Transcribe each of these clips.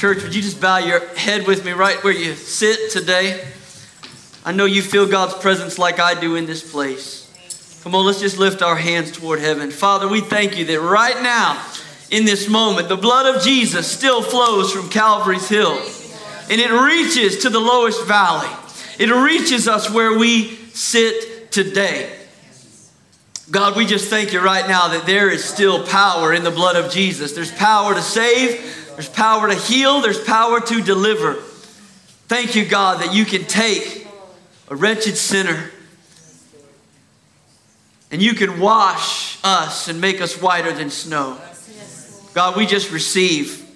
Church, would you just bow your head with me right where you sit today? I know you feel God's presence like I do in this place. Come on, let's just lift our hands toward heaven. Father, we thank you that right now, in this moment, the blood of Jesus still flows from Calvary's Hill and it reaches to the lowest valley. It reaches us where we sit today. God, we just thank you right now that there is still power in the blood of Jesus. There's power to save, there's power to heal, there's power to deliver. Thank you, God, that you can take a wretched sinner and you can wash us and make us whiter than snow. God, we just receive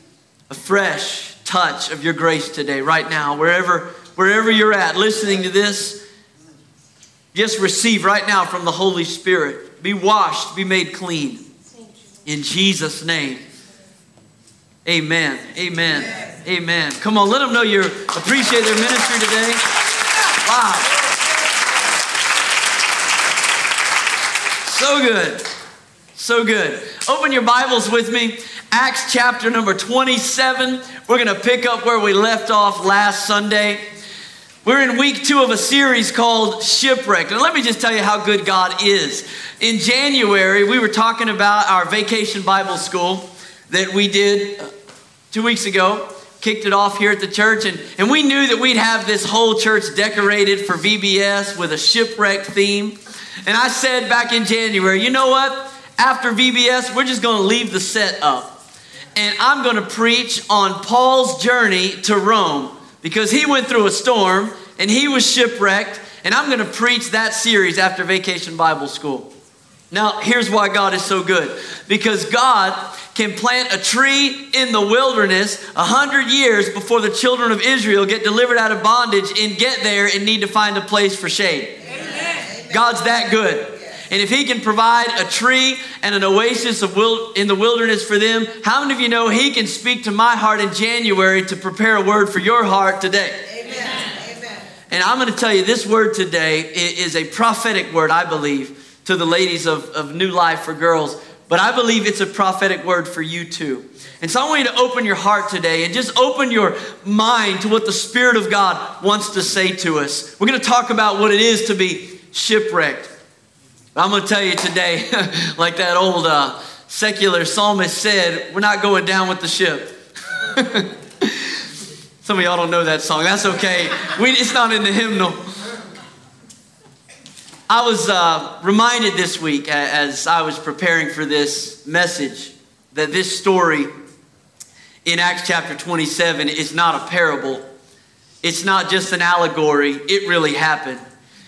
a fresh touch of your grace today, right now, wherever, wherever you're at, listening to this. Just receive right now from the Holy Spirit. Be washed, be made clean. In Jesus' name. Amen. Amen. Amen. Come on, let them know you appreciate their ministry today. Wow. So good. So good. Open your Bibles with me. Acts chapter number 27. We're going to pick up where we left off last Sunday. We're in week two of a series called Shipwreck. And let me just tell you how good God is. In January, we were talking about our vacation Bible school that we did uh, two weeks ago. Kicked it off here at the church, and, and we knew that we'd have this whole church decorated for VBS with a shipwreck theme. And I said back in January, you know what? After VBS, we're just going to leave the set up. And I'm going to preach on Paul's journey to Rome because he went through a storm and he was shipwrecked. And I'm going to preach that series after Vacation Bible School. Now, here's why God is so good because God can plant a tree in the wilderness a hundred years before the children of Israel get delivered out of bondage and get there and need to find a place for shade. Amen. God's that good. And if he can provide a tree and an oasis of in the wilderness for them, how many of you know he can speak to my heart in January to prepare a word for your heart today? Amen. And I'm going to tell you this word today is a prophetic word, I believe, to the ladies of, of New Life for Girls but I believe it's a prophetic word for you too. And so I want you to open your heart today and just open your mind to what the Spirit of God wants to say to us. We're going to talk about what it is to be shipwrecked. I'm going to tell you today, like that old uh, secular psalmist said, we're not going down with the ship. Some of y'all don't know that song. That's okay. We, it's not in the hymnal. I was uh, reminded this week as I was preparing for this message that this story in Acts chapter 27 is not a parable. It's not just an allegory, it really happened.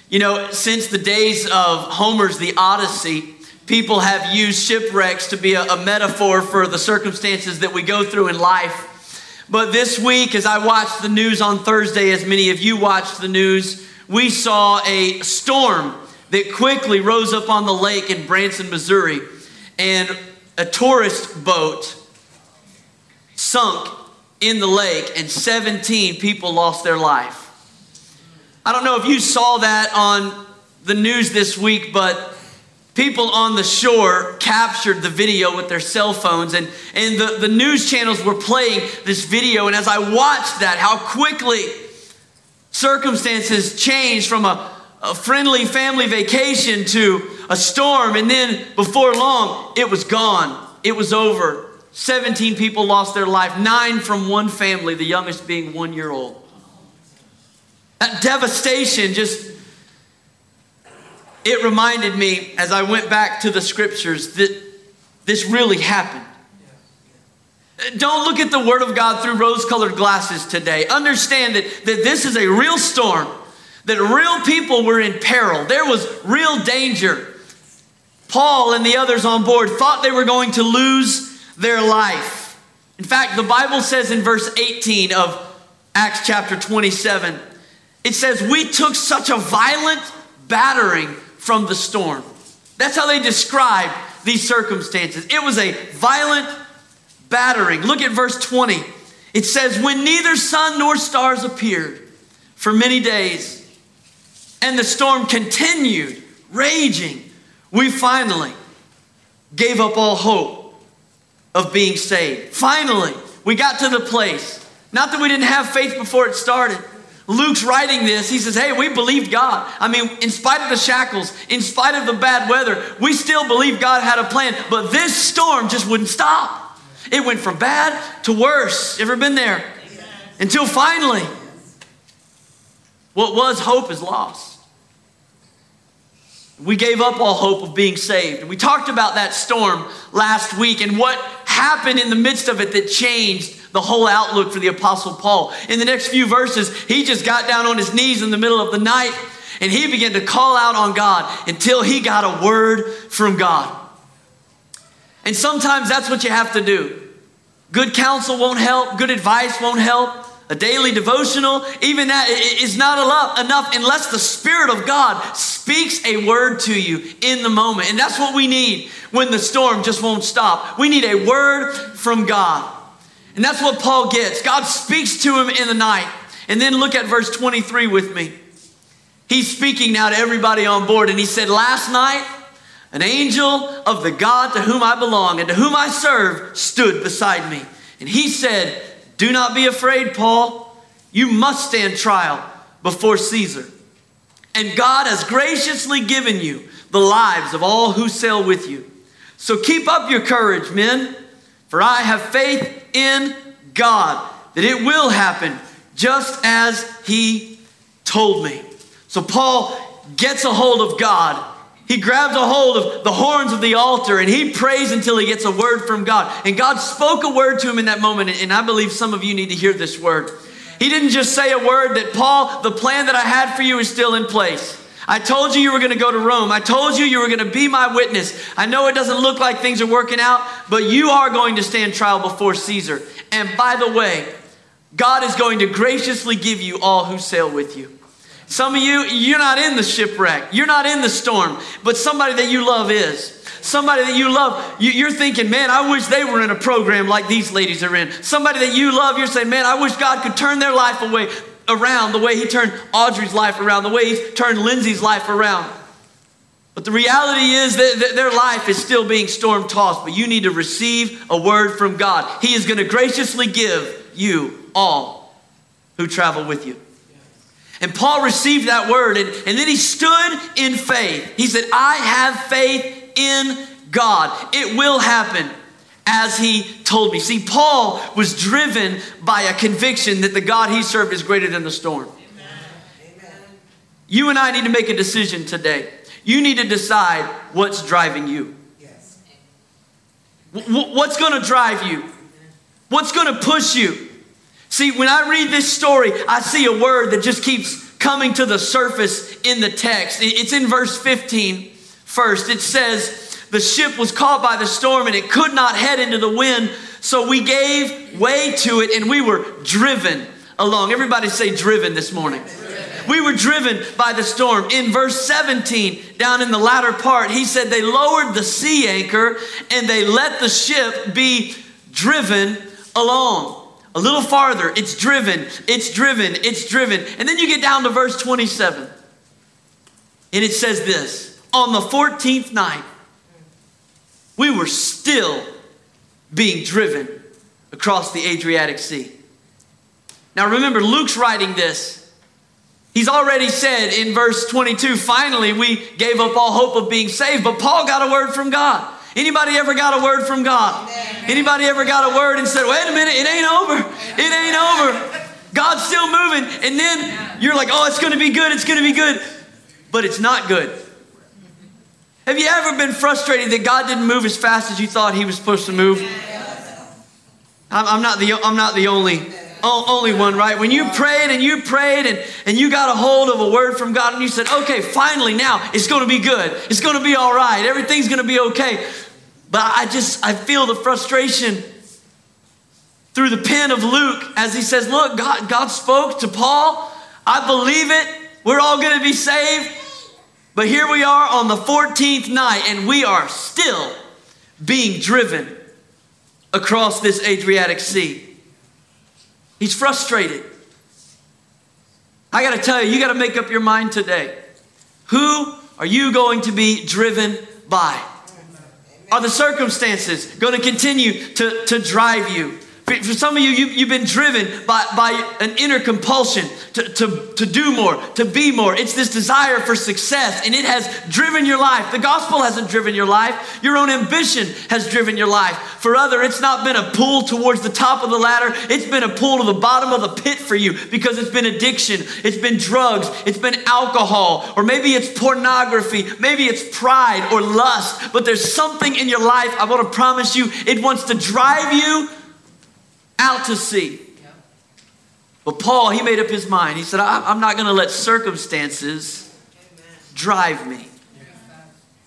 You know, since the days of Homer's The Odyssey, people have used shipwrecks to be a, a metaphor for the circumstances that we go through in life. But this week, as I watched the news on Thursday, as many of you watched the news, we saw a storm that quickly rose up on the lake in Branson, Missouri, and a tourist boat sunk in the lake, and 17 people lost their life. I don't know if you saw that on the news this week, but people on the shore captured the video with their cell phones and, and the, the news channels were playing this video and as i watched that how quickly circumstances changed from a, a friendly family vacation to a storm, and then before long, it was gone. It was over. 17 people lost their life, nine from one family, the youngest being one year old. That devastation just, it reminded me as I went back to the scriptures that this really happened. Don't look at the Word of God through rose colored glasses today. Understand that, that this is a real storm that real people were in peril. There was real danger. Paul and the others on board thought they were going to lose their life. In fact, the Bible says in verse 18 of Acts chapter 27, it says, We took such a violent battering from the storm. That's how they describe these circumstances. It was a violent battering. Look at verse 20. It says, When neither sun nor stars appeared for many days, and the storm continued raging, we finally gave up all hope of being saved. Finally, we got to the place Not that we didn't have faith before it started. Luke's writing this. He says, Hey, we believed God. I mean, in spite of the shackles, in spite of the bad weather, we still believed God had a plan. But this storm just wouldn't stop. It went from bad to worse. Ever been there? Until finally, what was hope is lost. We gave up all hope of being saved. We talked about that storm last week and what happened in the midst of it that changed the whole outlook for the Apostle Paul. In the next few verses, he just got down on his knees in the middle of the night and he began to call out on God until he got a word from God. And sometimes that's what you have to do. Good counsel won't help, good advice won't help. A daily devotional, even that is not enough unless the Spirit of God speaks a word to you in the moment. And that's what we need when the storm just won't stop. We need a word from God. And that's what Paul gets. God speaks to him in the night. And then look at verse 23 with me. He's speaking now to everybody on board, and he said, Last night, an angel of the God to whom I belong and to whom I serve stood beside me. And he said, Do not be afraid, Paul. You must stand trial before Caesar. And God has graciously given you the lives of all who sail with you. So keep up your courage, men, for I have faith in God that it will happen just as he told me. So Paul gets a hold of God. He grabs a hold of the horns of the altar and he prays until he gets a word from God. And God spoke a word to him in that moment. And I believe some of you need to hear this word. He didn't just say a word that, Paul, the plan that I had for you is still in place. I told you you were going to go to Rome. I told you you were going to be my witness. I know it doesn't look like things are working out, but you are going to stand trial before Caesar. And by the way, God is going to graciously give you all who sail with you. Some of you, you're not in the shipwreck, you're not in the storm, but somebody that you love is. Somebody that you love, you're thinking, man, I wish they were in a program like these ladies are in. Somebody that you love, you're saying, man, I wish God could turn their life away around the way he turned Audrey's life around, the way he turned Lindsay's life around. But the reality is that their life is still being storm tossed, but you need to receive a word from God. He is going to graciously give you all who travel with you. And Paul received that word, and, and then he stood in faith. He said, I have faith in God. It will happen as he told me. See, Paul was driven by a conviction that the God he served is greater than the storm. Amen. You and I need to make a decision today. You need to decide what's driving you. Yes. What's going to drive you? What's going to push you? See, when I read this story, I see a word that just keeps coming to the surface in the text. It's in verse 15 first. It says, the ship was caught by the storm and it could not head into the wind. So we gave way to it and we were driven along. Everybody say driven this morning. We were driven by the storm. In verse 17, down in the latter part, he said they lowered the sea anchor and they let the ship be driven along. A little farther, it's driven, it's driven, it's driven. And then you get down to verse 27. And it says this On the 14th night, we were still being driven across the Adriatic Sea. Now remember, Luke's writing this. He's already said in verse 22, finally we gave up all hope of being saved, but Paul got a word from God. Anybody ever got a word from God? Anybody ever got a word and said, wait a minute, it ain't over. It ain't over. God's still moving. And then you're like, oh, it's going to be good. It's going to be good. But it's not good. Have you ever been frustrated that God didn't move as fast as you thought He was supposed to move? I'm, not the I'm not the only only one, right? When you prayed and you prayed and, and you got a hold of a word from God and you said, okay, finally now it's going to be good. It's going to be all right. Everything's going to be okay. But I just, I feel the frustration through the pen of Luke as he says, look, God, God spoke to Paul. I believe it. We're all going to be saved. But here we are on the 14th night, and we are still being driven across this Adriatic Sea. He's frustrated. I got to tell you, you got to make up your mind today. Who are you going to be driven by? Are the circumstances going to continue to, to drive you? For some of you, you have been driven by, by an inner compulsion to, to, to do more, to be more. It's this desire for success, and it has driven your life. The gospel hasn't driven your life, your own ambition has driven your life. For other, it's not been a pull towards the top of the ladder, it's been a pull to the bottom of the pit for you because it's been addiction, it's been drugs, it's been alcohol, or maybe it's pornography, maybe it's pride or lust. But there's something in your life, I want to promise you, it wants to drive you out to sea. But Paul, he made up his mind. He said, I'm not going to let circumstances drive me.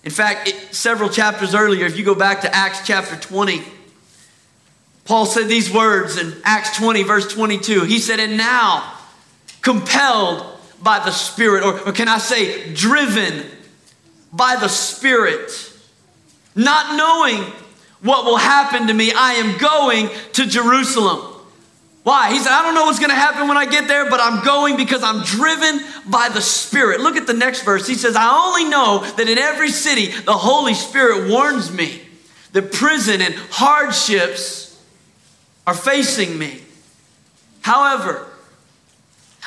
In fact, it, several chapters earlier, if you go back to Acts chapter 20, Paul said these words in Acts 20, verse 22. He said, And now, compelled by the Spirit, or, or can I say, driven by the Spirit, not knowing what will happen to me. I am going to Jerusalem. Why? He said, I don't know what's going to happen when I get there, but I'm going because I'm driven by the Spirit. Look at the next verse. He says, I only know that in every city the Holy Spirit warns me that prison and hardships are facing me. However,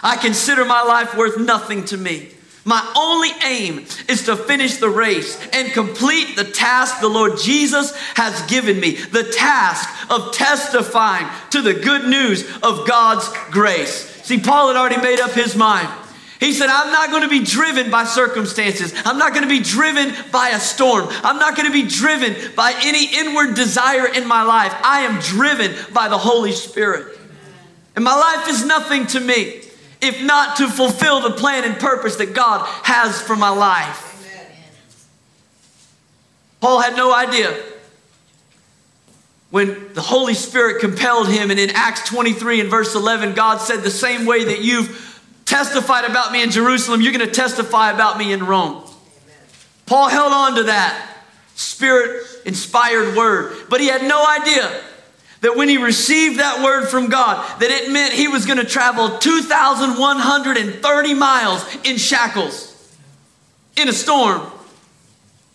I consider my life worth nothing to me my only aim is to finish the race and complete the task the Lord Jesus has given me the task of testifying to the good news of God's grace. See, Paul had already made up his mind. He said, I'm not going to be driven by circumstances. I'm not going to be driven by a storm. I'm not going to be driven by any inward desire in my life. I am driven by the Holy Spirit. And my life is nothing to me if not to fulfill the plan and purpose that God has for my life. Paul had no idea when the Holy Spirit compelled him, and in Acts 23 and verse 11, God said, The same way that you've testified about me in Jerusalem, you're going to testify about me in Rome. Paul held on to that spirit inspired word, but he had no idea that when he received that word from God, that it meant he was going to travel 2,130 miles in shackles, in a storm,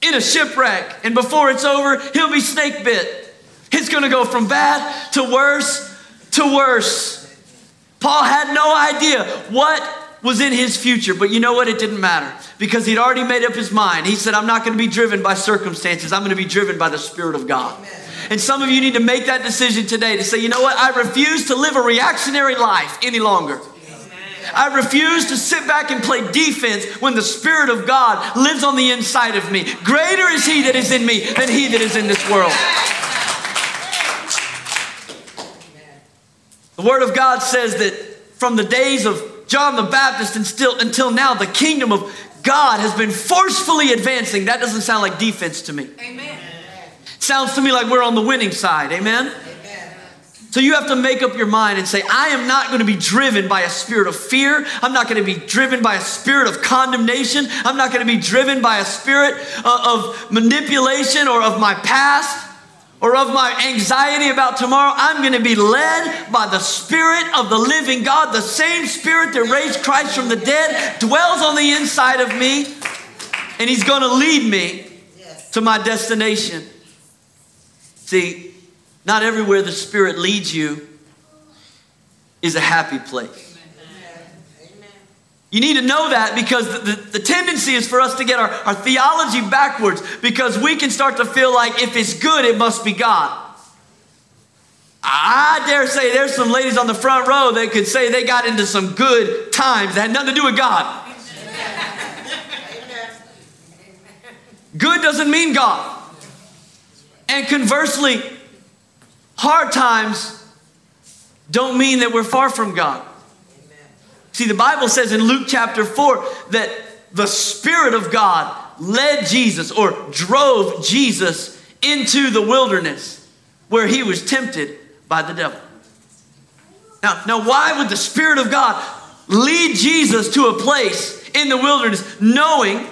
in a shipwreck, and before it's over, he'll be snake bit. It's going to go from bad to worse to worse. Paul had no idea what was in his future, but you know what? It didn't matter because he'd already made up his mind. He said, I'm not going to be driven by circumstances, I'm going to be driven by the Spirit of God. Amen. And some of you need to make that decision today to say, you know what? I refuse to live a reactionary life any longer. I refuse to sit back and play defense when the Spirit of God lives on the inside of me. Greater is He that is in me than He that is in this world. The Word of God says that from the days of John the Baptist and still until now, the kingdom of God has been forcefully advancing. That doesn't sound like defense to me. Amen. Sounds to me like we're on the winning side. Amen? Amen? So you have to make up your mind and say, I am not going to be driven by a spirit of fear. I'm not going to be driven by a spirit of condemnation. I'm not going to be driven by a spirit uh, of manipulation or of my past or of my anxiety about tomorrow. I'm going to be led by the Spirit of the living God. The same Spirit that raised Christ from the dead dwells on the inside of me, and He's going to lead me to my destination. See, not everywhere the Spirit leads you is a happy place. You need to know that because the, the, the, tendency is for us to get our, our theology backwards because we can start to feel like if it's good, it must be God. I dare say there's some ladies on the front row that could say they got into some good times that had nothing to do with God. Good doesn't mean God. And conversely, hard times don't mean that we're far from God. See, the Bible says in Luke chapter 4 that the Spirit of God led Jesus or drove Jesus into the wilderness where he was tempted by the devil. Now, now why would the Spirit of God lead Jesus to a place in the wilderness knowing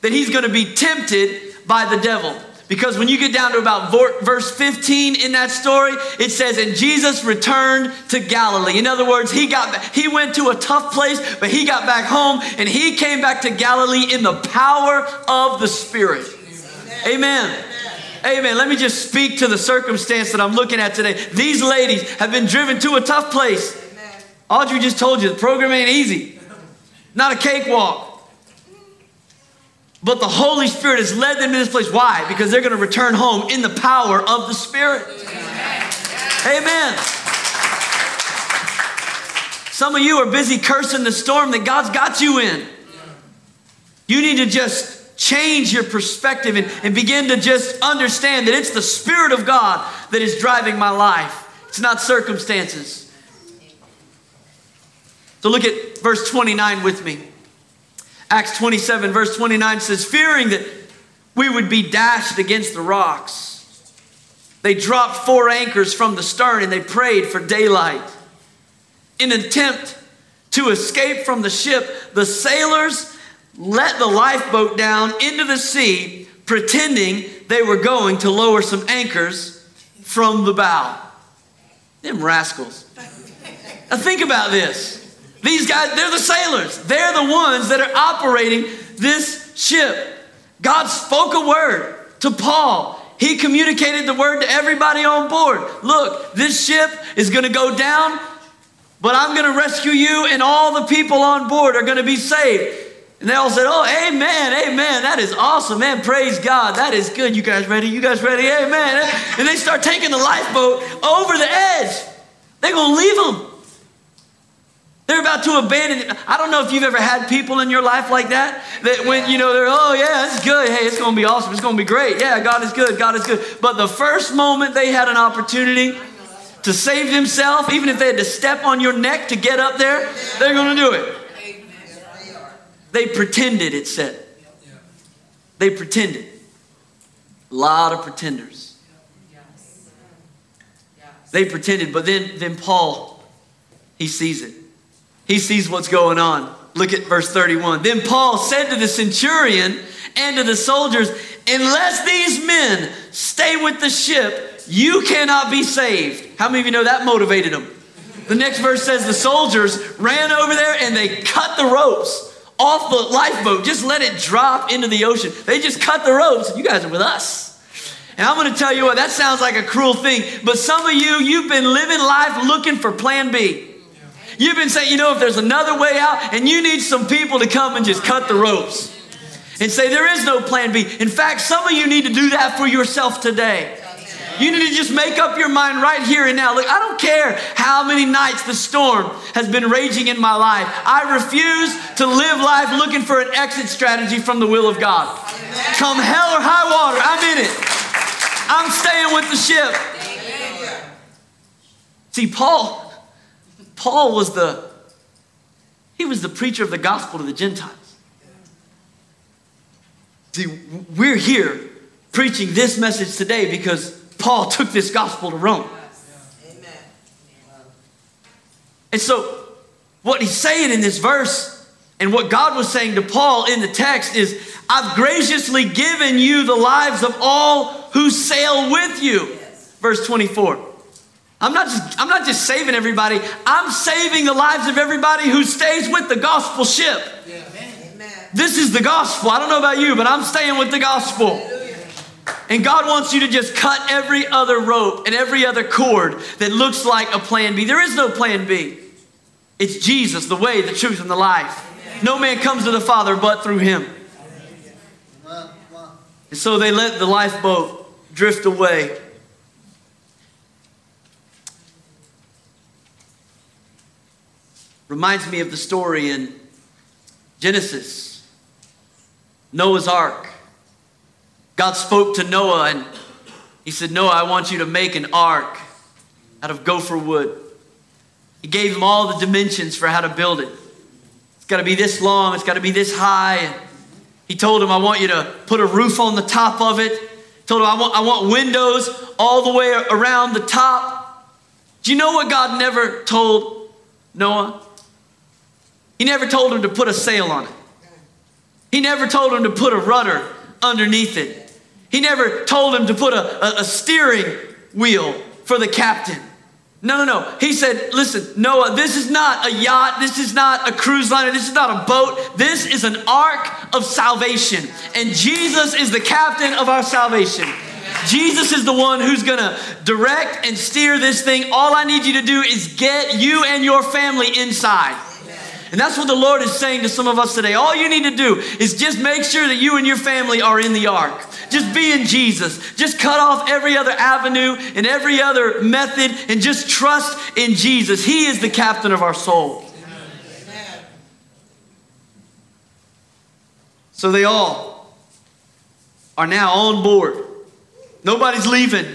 that he's going to be tempted by the devil? Because when you get down to about verse 15 in that story, it says, and Jesus returned to Galilee. In other words, he got he went to a tough place, but he got back home and he came back to Galilee in the power of the Spirit. Amen. Amen. Amen. Let me just speak to the circumstance that I'm looking at today. These ladies have been driven to a tough place. Audrey just told you the program ain't easy, not a cakewalk. But the Holy Spirit has led them to this place. Why? Because they're going to return home in the power of the Spirit. Amen. Some of you are busy cursing the storm that God's got you in. You need to just change your perspective and, and begin to just understand that it's the Spirit of God that is driving my life. It's not circumstances. So look at verse 29 with me. Acts 27, verse 29 says, Fearing that we would be dashed against the rocks, they dropped four anchors from the stern and they prayed for daylight. In an attempt to escape from the ship, the sailors let the lifeboat down into the sea, pretending they were going to lower some anchors from the bow. Them rascals. Now think about this. These guys, they're the sailors. They're the ones that are operating this ship. God spoke a word to Paul. He communicated the word to everybody on board. Look, this ship is going to go down, but I'm going to rescue you, and all the people on board are going to be saved. And they all said, Oh, amen, amen. That is awesome, man. Praise God. That is good. You guys ready? You guys ready? Amen. And they start taking the lifeboat over the edge. They're going to leave them. They're about to abandon it. I don't know if you've ever had people in your life like that. That when, you know, they're, oh, yeah, it's good. Hey, it's going to be awesome. It's going to be great. Yeah, God is good. God is good. But the first moment they had an opportunity to save themselves, even if they had to step on your neck to get up there, they're going to do it. They pretended, it said. They pretended. A lot of pretenders. They pretended, but then, then Paul, he sees it. He sees what's going on. Look at verse 31. Then Paul said to the centurion and to the soldiers, Unless these men stay with the ship, you cannot be saved. How many of you know that motivated them? The next verse says the soldiers ran over there and they cut the ropes off the lifeboat. Just let it drop into the ocean. They just cut the ropes. You guys are with us. And I'm going to tell you what, that sounds like a cruel thing, but some of you, you've been living life looking for plan B. You've been saying, you know, if there's another way out, and you need some people to come and just cut the ropes and say, there is no plan B. In fact, some of you need to do that for yourself today. You need to just make up your mind right here and now. Look, I don't care how many nights the storm has been raging in my life. I refuse to live life looking for an exit strategy from the will of God. Come hell or high water, I'm in it. I'm staying with the ship. See, Paul, Paul was the he was the preacher of the gospel to the Gentiles. See, we're here preaching this message today because Paul took this gospel to Rome. Amen. And so, what he's saying in this verse, and what God was saying to Paul in the text is, I've graciously given you the lives of all who sail with you. Verse 24. I'm not just I'm not just saving everybody. I'm saving the lives of everybody who stays with the gospel ship. Yeah. This is the gospel. I don't know about you, but I'm staying with the gospel. And God wants you to just cut every other rope and every other cord that looks like a plan B. There is no plan B. It's Jesus, the way, the truth, and the life. No man comes to the Father but through him. And so they let the lifeboat drift away. Reminds me of the story in Genesis Noah's Ark. God spoke to Noah and he said, Noah, I want you to make an ark out of gopher wood. He gave him all the dimensions for how to build it. It's got to be this long, it's got to be this high. He told him, I want you to put a roof on the top of it. Told him, I want, I want windows all the way around the top. Do you know what God never told Noah? He never told him to put a sail on it. He never told him to put a rudder underneath it. He never told him to put a, a, a steering wheel for the captain. No, no, no. He said, listen, Noah, this is not a yacht. This is not a cruise liner. This is not a boat. This is an ark of salvation. And Jesus is the captain of our salvation. Jesus is the one who's going to direct and steer this thing. All I need you to do is get you and your family inside. And that's what the Lord is saying to some of us today. All you need to do is just make sure that you and your family are in the ark. Just be in Jesus. Just cut off every other avenue and every other method and just trust in Jesus. He is the captain of our soul. So they all are now on board. Nobody's leaving.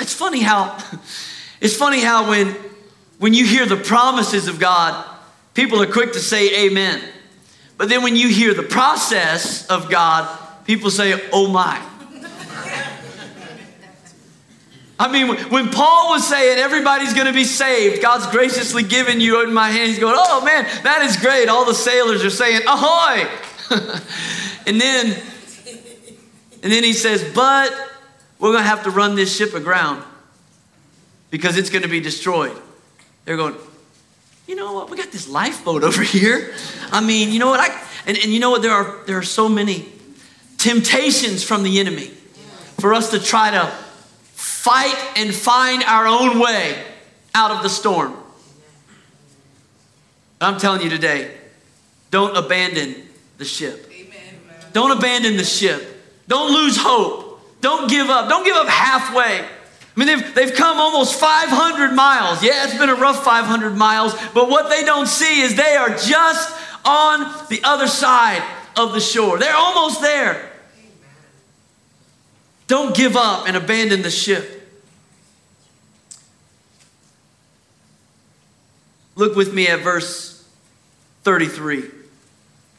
It's funny how it's funny how when when you hear the promises of God, people are quick to say amen. But then when you hear the process of God, people say, "Oh my." I mean, when Paul was saying everybody's going to be saved, God's graciously given you in my hands, he's going, oh man, that is great. All the sailors are saying, ahoy! and then and then he says, But we're going to have to run this ship aground because it's going to be destroyed. They're going, You know what? We got this lifeboat over here. I mean, you know what? I, and, and you know what? There are, there are so many temptations from the enemy for us to try to fight and find our own way out of the storm. I'm telling you today, don't abandon the ship. Amen. Don't abandon the ship. Don't lose hope. Don't give up. Don't give up halfway. I mean, they've, they've come almost 500 miles. Yeah, it's been a rough 500 miles, but what they don't see is they are just on the other side of the shore. They're almost there. Don't give up and abandon the ship. Look with me at verse 33.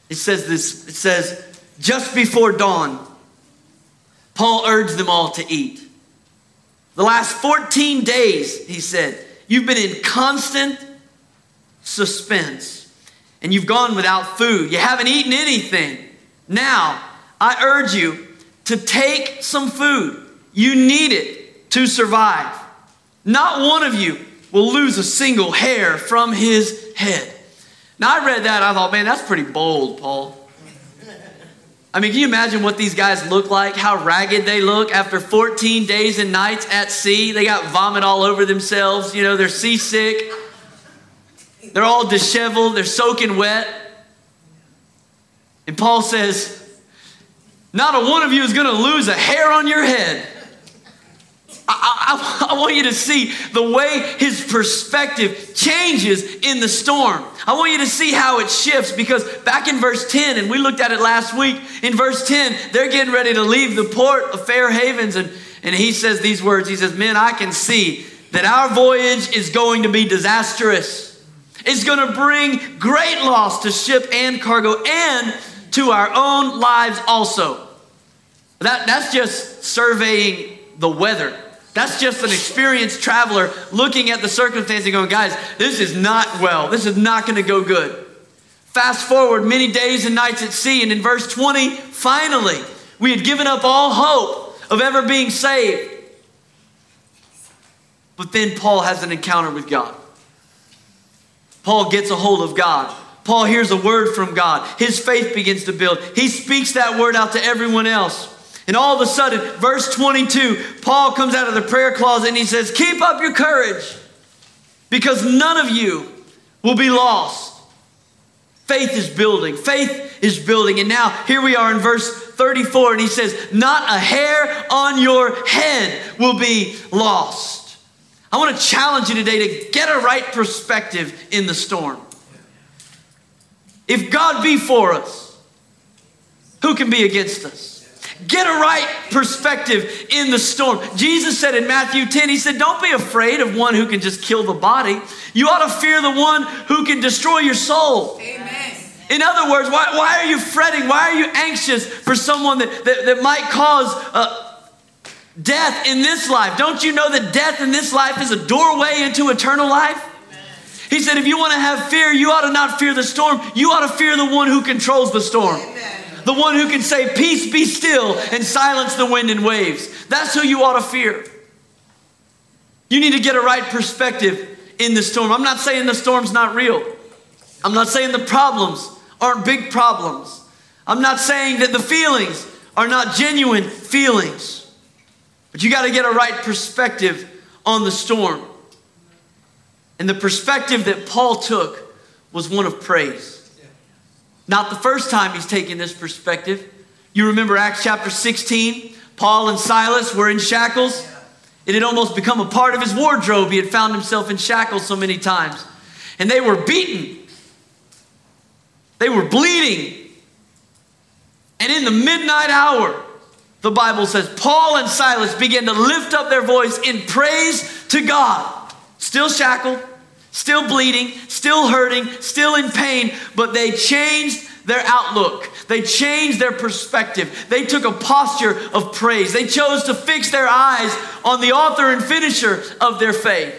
It says this it says, just before dawn, Paul urged them all to eat. The last 14 days, he said, you've been in constant suspense and you've gone without food. You haven't eaten anything. Now, I urge you to take some food. You need it to survive. Not one of you will lose a single hair from his head. Now, I read that, I thought, man, that's pretty bold, Paul. I mean, can you imagine what these guys look like? How ragged they look after 14 days and nights at sea. They got vomit all over themselves. You know, they're seasick. They're all disheveled. They're soaking wet. And Paul says, Not a one of you is going to lose a hair on your head. I, I, I, want you to see the way his perspective changes in the storm. I want you to see how it shifts because back in verse 10, and we looked at it last week, in verse 10, they're getting ready to leave the port of Fair Havens, and, and he says these words He says, Men, I can see that our voyage is going to be disastrous. It's going to bring great loss to ship and cargo and to our own lives also. That, that's just surveying the weather. That's just an experienced traveler looking at the circumstance and going, guys, this is not well. This is not going to go good. Fast forward many days and nights at sea, and in verse 20, finally, we had given up all hope of ever being saved. But then Paul has an encounter with God. Paul gets a hold of God. Paul hears a word from God. His faith begins to build. He speaks that word out to everyone else. And all of a sudden, verse 22, Paul comes out of the prayer closet and he says, Keep up your courage because none of you will be lost. Faith is building. Faith is building. And now here we are in verse 34, and he says, Not a hair on your head will be lost. I want to challenge you today to get a right perspective in the storm. If God be for us, who can be against us? Get a right perspective in the storm. Jesus said in Matthew 10, He said, Don't be afraid of one who can just kill the body. You ought to fear the one who can destroy your soul. Amen. In other words, why, why are you fretting? Why are you anxious for someone that, that, that might cause uh, death in this life? Don't you know that death in this life is a doorway into eternal life? He said, if you want to have fear, you ought to not fear the storm. You ought to fear the one who controls the storm. Amen the one who can say, Peace be still, and silence the wind and waves. That's who you ought to fear. You need to get a right perspective in the storm. I'm not saying the storm's not real. I'm not saying the problems aren't big problems. I'm not saying that the feelings are not genuine feelings. But you got to get a right perspective on the storm. And the perspective that Paul took was one of praise. Not the first time he's taken this perspective. You remember Acts chapter 16? Paul and Silas were in shackles. It had almost become a part of his wardrobe. He had found himself in shackles so many times. And they were beaten, they were bleeding. And in the midnight hour, the Bible says, Paul and Silas began to lift up their voice in praise to God. Still shackled, still bleeding, still hurting, still in pain, but they changed their outlook. They changed their perspective. They took a posture of praise. They chose to fix their eyes on the author and finisher of their faith.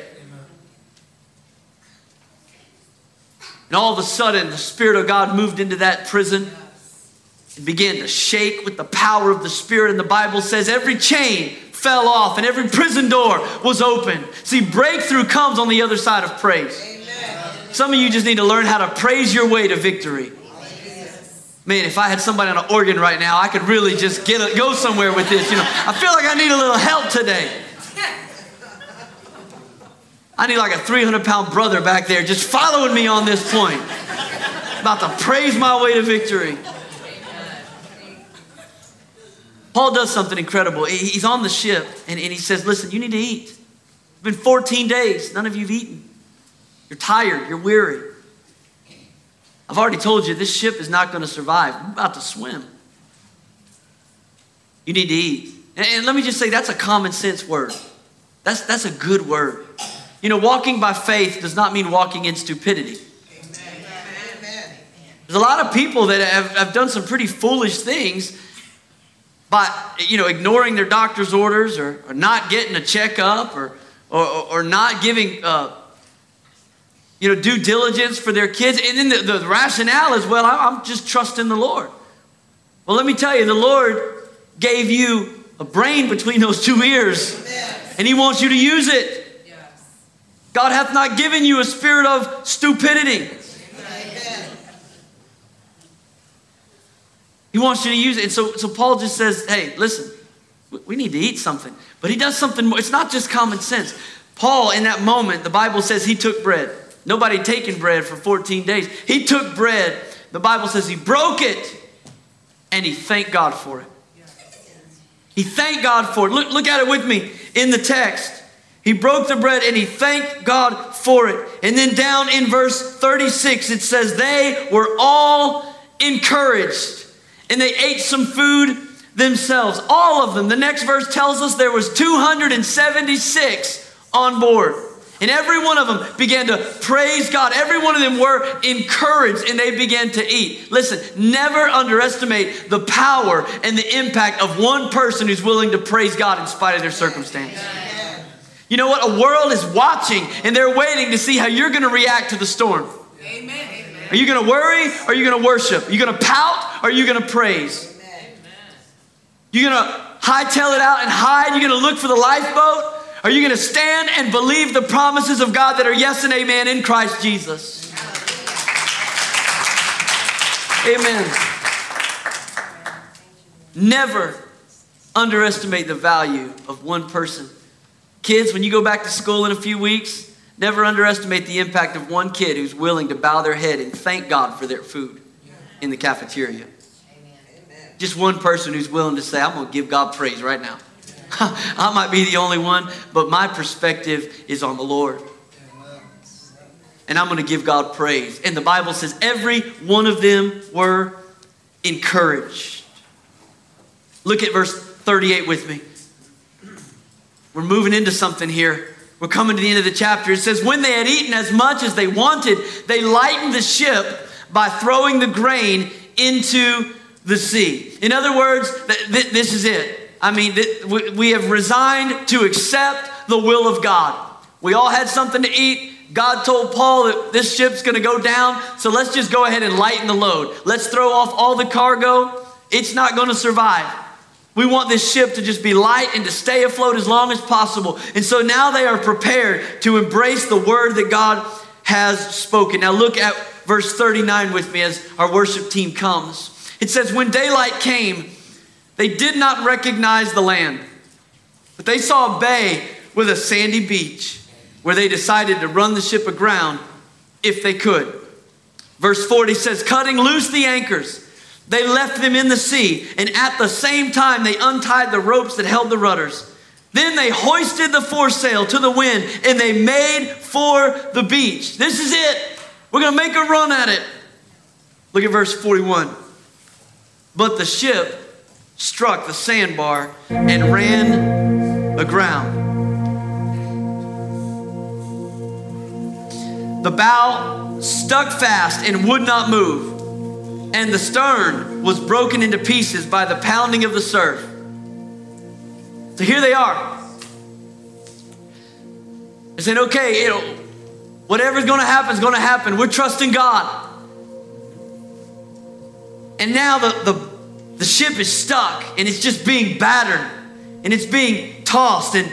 And all of a sudden, the Spirit of God moved into that prison and began to shake with the power of the Spirit. And the Bible says every chain fell off and every prison door was open. See, breakthrough comes on the other side of praise. Amen. Some of you just need to learn how to praise your way to victory. Man, if I had somebody on an organ right now, I could really just get a, go somewhere with this. You know, I feel like I need a little help today. I need like a 300 pound brother back there just following me on this point. About to praise my way to victory. Paul does something incredible. He's on the ship and, and he says, Listen, you need to eat. It's been 14 days. None of you have eaten. You're tired. You're weary. I've already told you this ship is not going to survive. I'm about to swim. You need to eat. And, and let me just say that's a common sense word. That's, that's a good word. You know, walking by faith does not mean walking in stupidity. Amen. There's a lot of people that have, have done some pretty foolish things by you know ignoring their doctor's orders or, or not getting a checkup or or, or not giving uh, you know due diligence for their kids. And then the, the rationale is well i'm just trusting the lord. Well let me tell you the lord gave you a brain between those two ears and he wants you to use it. God hath not given you a spirit of stupidity He wants you to use it. And so, so Paul just says, hey, listen, we need to eat something. But he does something more. It's not just common sense. Paul, in that moment, the Bible says he took bread. Nobody taken bread for 14 days. He took bread. The Bible says he broke it and he thanked God for it. He thanked God for it. Look, look at it with me in the text. He broke the bread and he thanked God for it. And then down in verse 36, it says, They were all encouraged and they ate some food themselves. All of them. The next verse tells us there was 276 on board. And every one of them began to praise God. Every one of them were encouraged and they began to eat. Listen, never underestimate the power and the impact of one person who's willing to praise God in spite of their circumstance. You know what? A world is watching and they're waiting to see how you're going to react to the storm. Amen. Are you going to worry or are you going to worship? Are you going to pout or are you going to praise? You're going to hightail it out and hide? You're going to look for the lifeboat? Are you going to stand and believe the promises of God that are yes and amen in Christ Jesus? Amen. Never underestimate the value of one person. Kids, when you go back to school in a few weeks, Never underestimate the impact of one kid who's willing to bow their head and thank God for their food in the cafeteria. Amen. Just one person who's willing to say, I'm going to give God praise right now. I might be the only one, but my perspective is on the Lord. And I'm going to give God praise. And the Bible says every one of them were encouraged. Look at verse 38 with me. We're moving into something here. We're coming to the end of the chapter. It says, When they had eaten as much as they wanted, they lightened the ship by throwing the grain into the sea. In other words, this is it. I mean, we have resigned to accept the will of God. We all had something to eat. God told Paul that this ship's going to go down, so let's just go ahead and lighten the load. Let's throw off all the cargo. It's not going to survive. We want this ship to just be light and to stay afloat as long as possible. And so now they are prepared to embrace the word that God has spoken. Now look at verse 39 with me as our worship team comes. It says, When daylight came, they did not recognize the land. But they saw a bay with a sandy beach where they decided to run the ship aground if they could. Verse 40 says, Cutting loose the anchors, they left them in the sea, and at the same time they untied the ropes that held the rudders. Then they hoisted the foresail to the wind and they made for the beach. This is it. We're going to make a run at it. Look at verse 41. But the ship struck the sandbar and ran aground. The bow stuck fast and would not move, and the stern was broken into pieces by the pounding of the surf. So here they are. They said, okay, you know, whatever's going to happen is going to happen. We're trusting God. And now the, the, the ship is stuck and it's just being battered and it's being tossed. And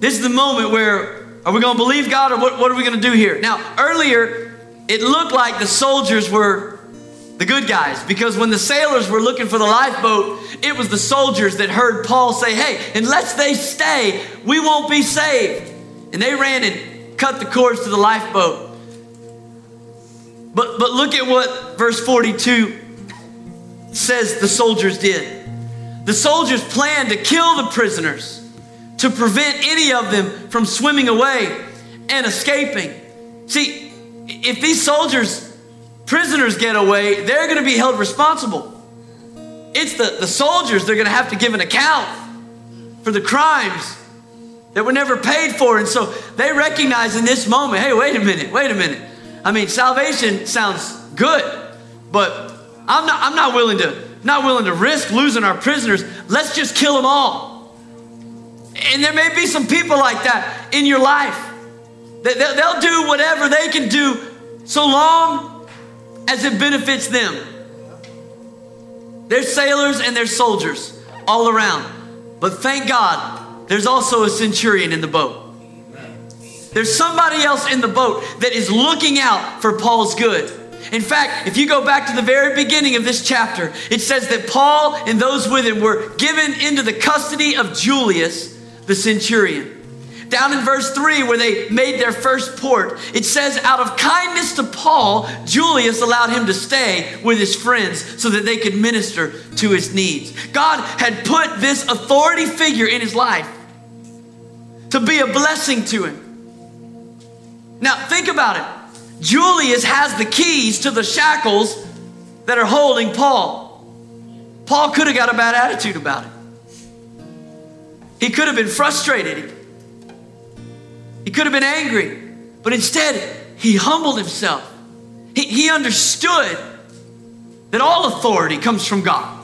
this is the moment where are we going to believe God or what, what are we going to do here? Now, earlier, it looked like the soldiers were the good guys, because when the sailors were looking for the lifeboat, it was the soldiers that heard Paul say, Hey, unless they stay, we won't be saved. And they ran and cut the cords to the lifeboat. But, but look at what verse 42 says the soldiers did. The soldiers planned to kill the prisoners to prevent any of them from swimming away and escaping. See, if these soldiers prisoners get away, they're going to be held responsible. It's the, the soldiers they're going to have to give an account for the crimes that were never paid for. And so they recognize in this moment hey, wait a minute, wait a minute. I mean, salvation sounds good, but I'm not, I'm not willing to not willing to risk losing our prisoners. Let's just kill them all. And there may be some people like that in your life. They'll do whatever they can do so long as it benefits them. There's sailors and there's soldiers all around. But thank God, there's also a centurion in the boat. There's somebody else in the boat that is looking out for Paul's good. In fact, if you go back to the very beginning of this chapter, it says that Paul and those with him were given into the custody of Julius, the centurion. Down in verse 3, where they made their first port, it says, Out of kindness to Paul, Julius allowed him to stay with his friends so that they could minister to his needs. God had put this authority figure in his life to be a blessing to him. Now, think about it. Julius has the keys to the shackles that are holding Paul. Paul could have got a bad attitude about it. He could have been frustrated. He could have been angry, but instead, he humbled himself. He, he understood that all authority comes from God.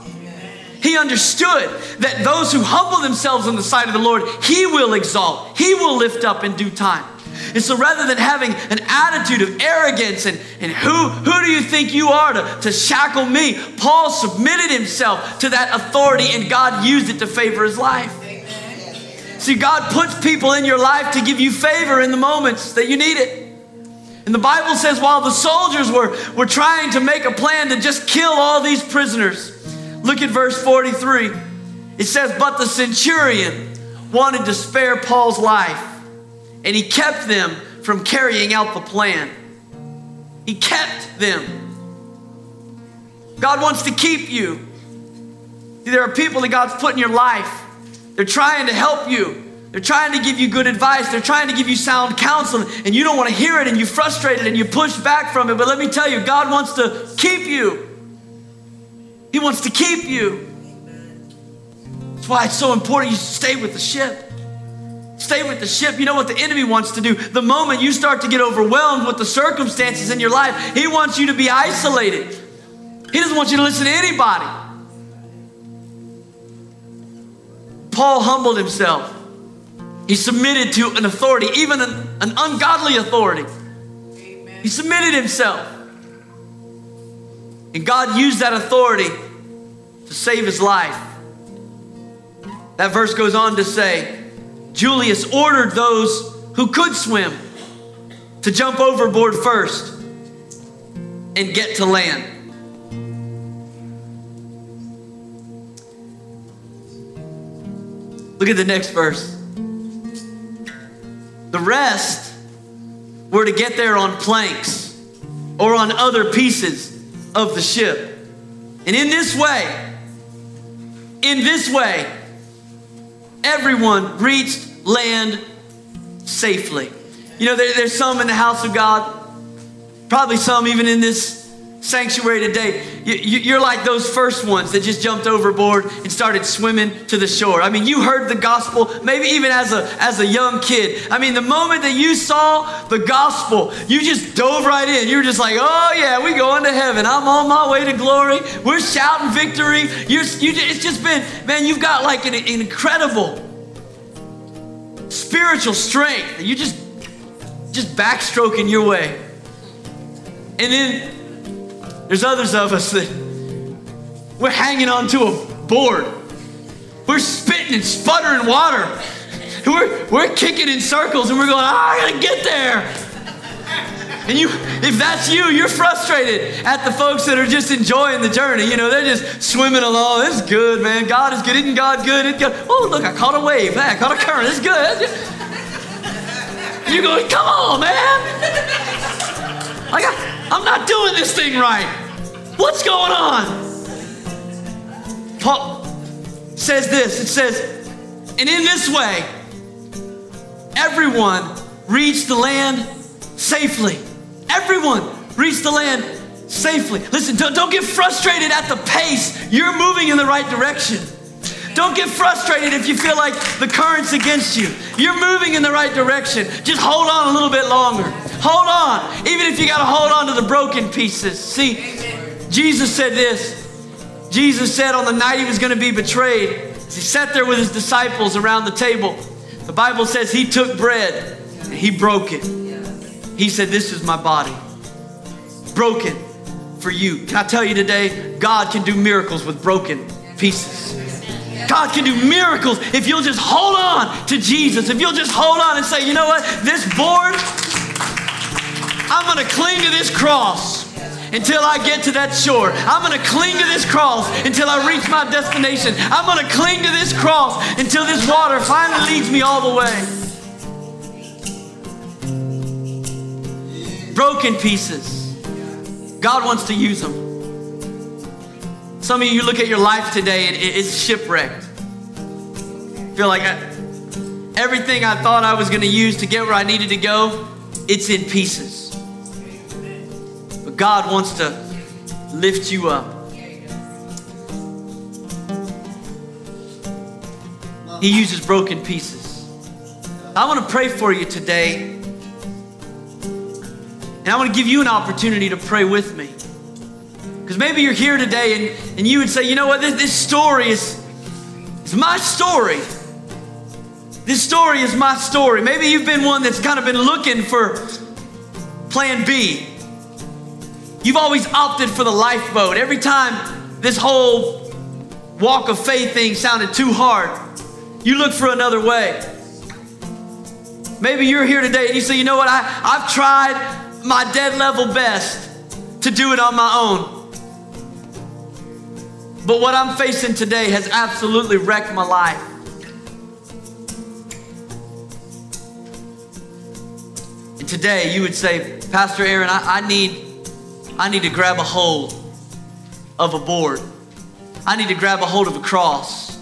He understood that those who humble themselves in the sight of the Lord, He will exalt, He will lift up in due time. And so rather than having an attitude of arrogance and, and who, who do you think you are to, to shackle me, Paul submitted himself to that authority and God used it to favor his life. See, God puts people in your life to give you favor in the moments that you need it. And the Bible says while the soldiers were, were trying to make a plan to just kill all these prisoners, look at verse 43. It says, But the centurion wanted to spare Paul's life, and he kept them from carrying out the plan. He kept them. God wants to keep you. There are people that God's put in your life they're trying to help you. They're trying to give you good advice. They're trying to give you sound counsel, and you don't want to hear it, and you're frustrated and you push back from it. But let me tell you, God wants to keep you. He wants to keep you. That's why it's so important you stay with the ship. Stay with the ship. You know what the enemy wants to do? The moment you start to get overwhelmed with the circumstances in your life, he wants you to be isolated. He doesn't want you to listen to anybody. Paul humbled himself. He submitted to an authority, even an, an ungodly authority. Amen. He submitted himself. And God used that authority to save his life. That verse goes on to say Julius ordered those who could swim to jump overboard first and get to land. Look at the next verse. The rest were to get there on planks or on other pieces of the ship. And in this way, in this way, everyone reached land safely. You know, there, there's some in the house of God, probably some even in this sanctuary today, you, are like those first ones that just jumped overboard and started swimming to the shore. I mean, you heard the gospel, maybe even as a, as a young kid. I mean, the moment that you saw the gospel, you just dove right in. You were just like, oh, yeah, we going to heaven. I'm on my way to glory. We're shouting victory. You're, you, it's just been, man, you've got like an, an incredible spiritual strength. You just, just backstroking your way. And then there's others of us that we're hanging onto a board. We're spitting and sputtering water. We're, we're kicking in circles and we're going, oh, I gotta get there. And you, if that's you, you're frustrated at the folks that are just enjoying the journey. You know, they're just swimming along. It's good, man. God is good. Isn't God good? It's good. Oh, look, I caught a wave. Man, I caught a current. It's good. You're going, come on, man. I, I'm not doing this thing right. What's going on? Paul says this it says, and in this way, everyone reached the land safely. Everyone reached the land safely. Listen, don't, don't get frustrated at the pace. You're moving in the right direction. Don't get frustrated if you feel like the current's against you. You're moving in the right direction. Just hold on a little bit longer. Hold on, even if you got to hold on to the broken pieces. See, Jesus said this. Jesus said on the night he was going to be betrayed, he sat there with his disciples around the table. The Bible says he took bread and he broke it. He said, This is my body, broken for you. Can I tell you today, God can do miracles with broken pieces. God can do miracles if you'll just hold on to Jesus. If you'll just hold on and say, you know what, this board, I'm gonna cling to this cross until I get to that shore. I'm gonna cling to this cross until I reach my destination. I'm gonna cling to this cross until this water finally leads me all the way. Broken pieces. God wants to use them. Some of you look at your life today and it's shipwrecked. Feel like I, everything I thought I was going to use to get where I needed to go, it's in pieces. God wants to lift you up. He uses broken pieces. I want to pray for you today. And I want to give you an opportunity to pray with me. Because maybe you're here today and, and you would say, you know what, this, this story is, is my story. This story is my story. Maybe you've been one that's kind of been looking for plan B. You've always opted for the lifeboat. Every time this whole walk of faith thing sounded too hard, you look for another way. Maybe you're here today and you say, you know what, I, I've tried my dead level best to do it on my own. But what I'm facing today has absolutely wrecked my life. And today you would say, Pastor Aaron, I, I, need, I need to grab a hold of a board. I need to grab a hold of a cross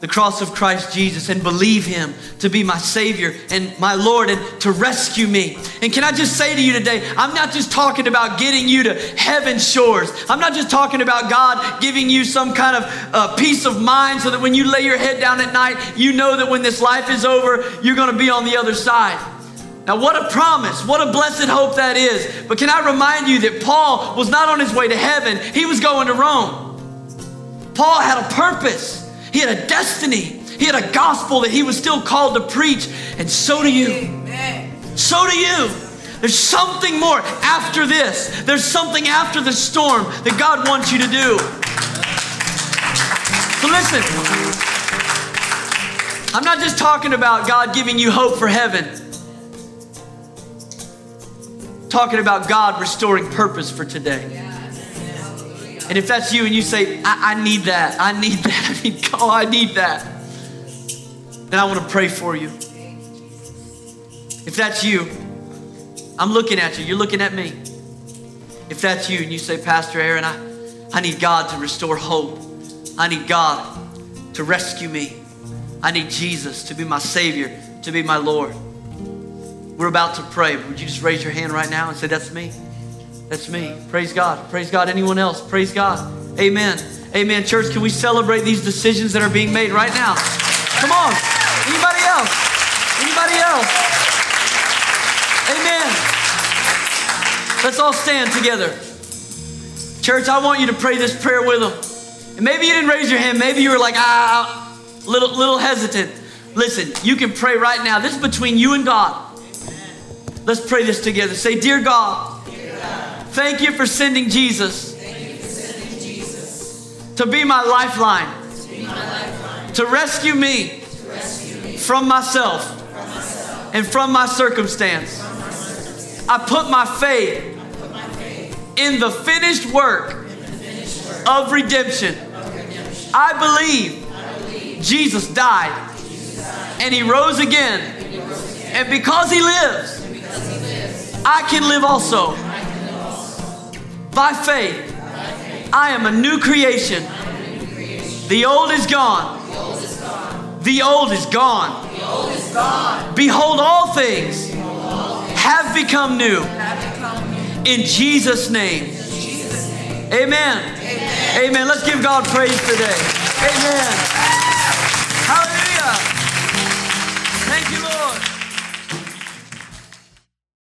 the cross of Christ Jesus and believe Him to be my Savior and my Lord and to rescue me. And can I just say to you today, I'm not just talking about getting you to heaven's shores. I'm not just talking about God giving you some kind of uh, peace of mind so that when you lay your head down at night, you know that when this life is over, you're going to be on the other side. Now, what a promise, what a blessed hope that is. But can I remind you that Paul was not on his way to heaven, he was going to Rome. Paul had a purpose. He had a destiny. He had a gospel that he was still called to preach. And so do you. Amen. So do you. There's something more after this. There's something after the storm that God wants you to do. So listen. I'm not just talking about God giving you hope for heaven. Talking about God restoring purpose for today. And if that's you and you say, I, I need that, I need that, I mean, oh, I need that. then I want to pray for you. If that's you, I'm looking at you, you're looking at me. If that's you and you say, Pastor Aaron, I, I need God to restore hope. I need God to rescue me. I need Jesus to be my Savior, to be my Lord. We're about to pray. Would you just raise your hand right now and say, That's me? That's me. Praise God. Praise God. Anyone else? Praise God. Amen. Amen. Church, can we celebrate these decisions that are being made right now? Come on. Anybody else? Anybody else? Amen. Let's all stand together. Church, I want you to pray this prayer with them. And maybe you didn't raise your hand. Maybe you were like, ah, little, little hesitant. Listen, you can pray right now. This is between you and God. Let's pray this together. Say, Dear God, thank you for sending Jesus, to be my lifeline, to, rescue me, from, myself, and from my circumstance. I put my faith, in the finished work, of redemption. I believe, Jesus died, and he rose again. And because he lives, I can live also. By faith, I am a new creation. The old is gone. The old is gone. Behold, all things have become new. In Jesus' name. Amen. Amen. Let's give God praise today. Amen. Hallelujah.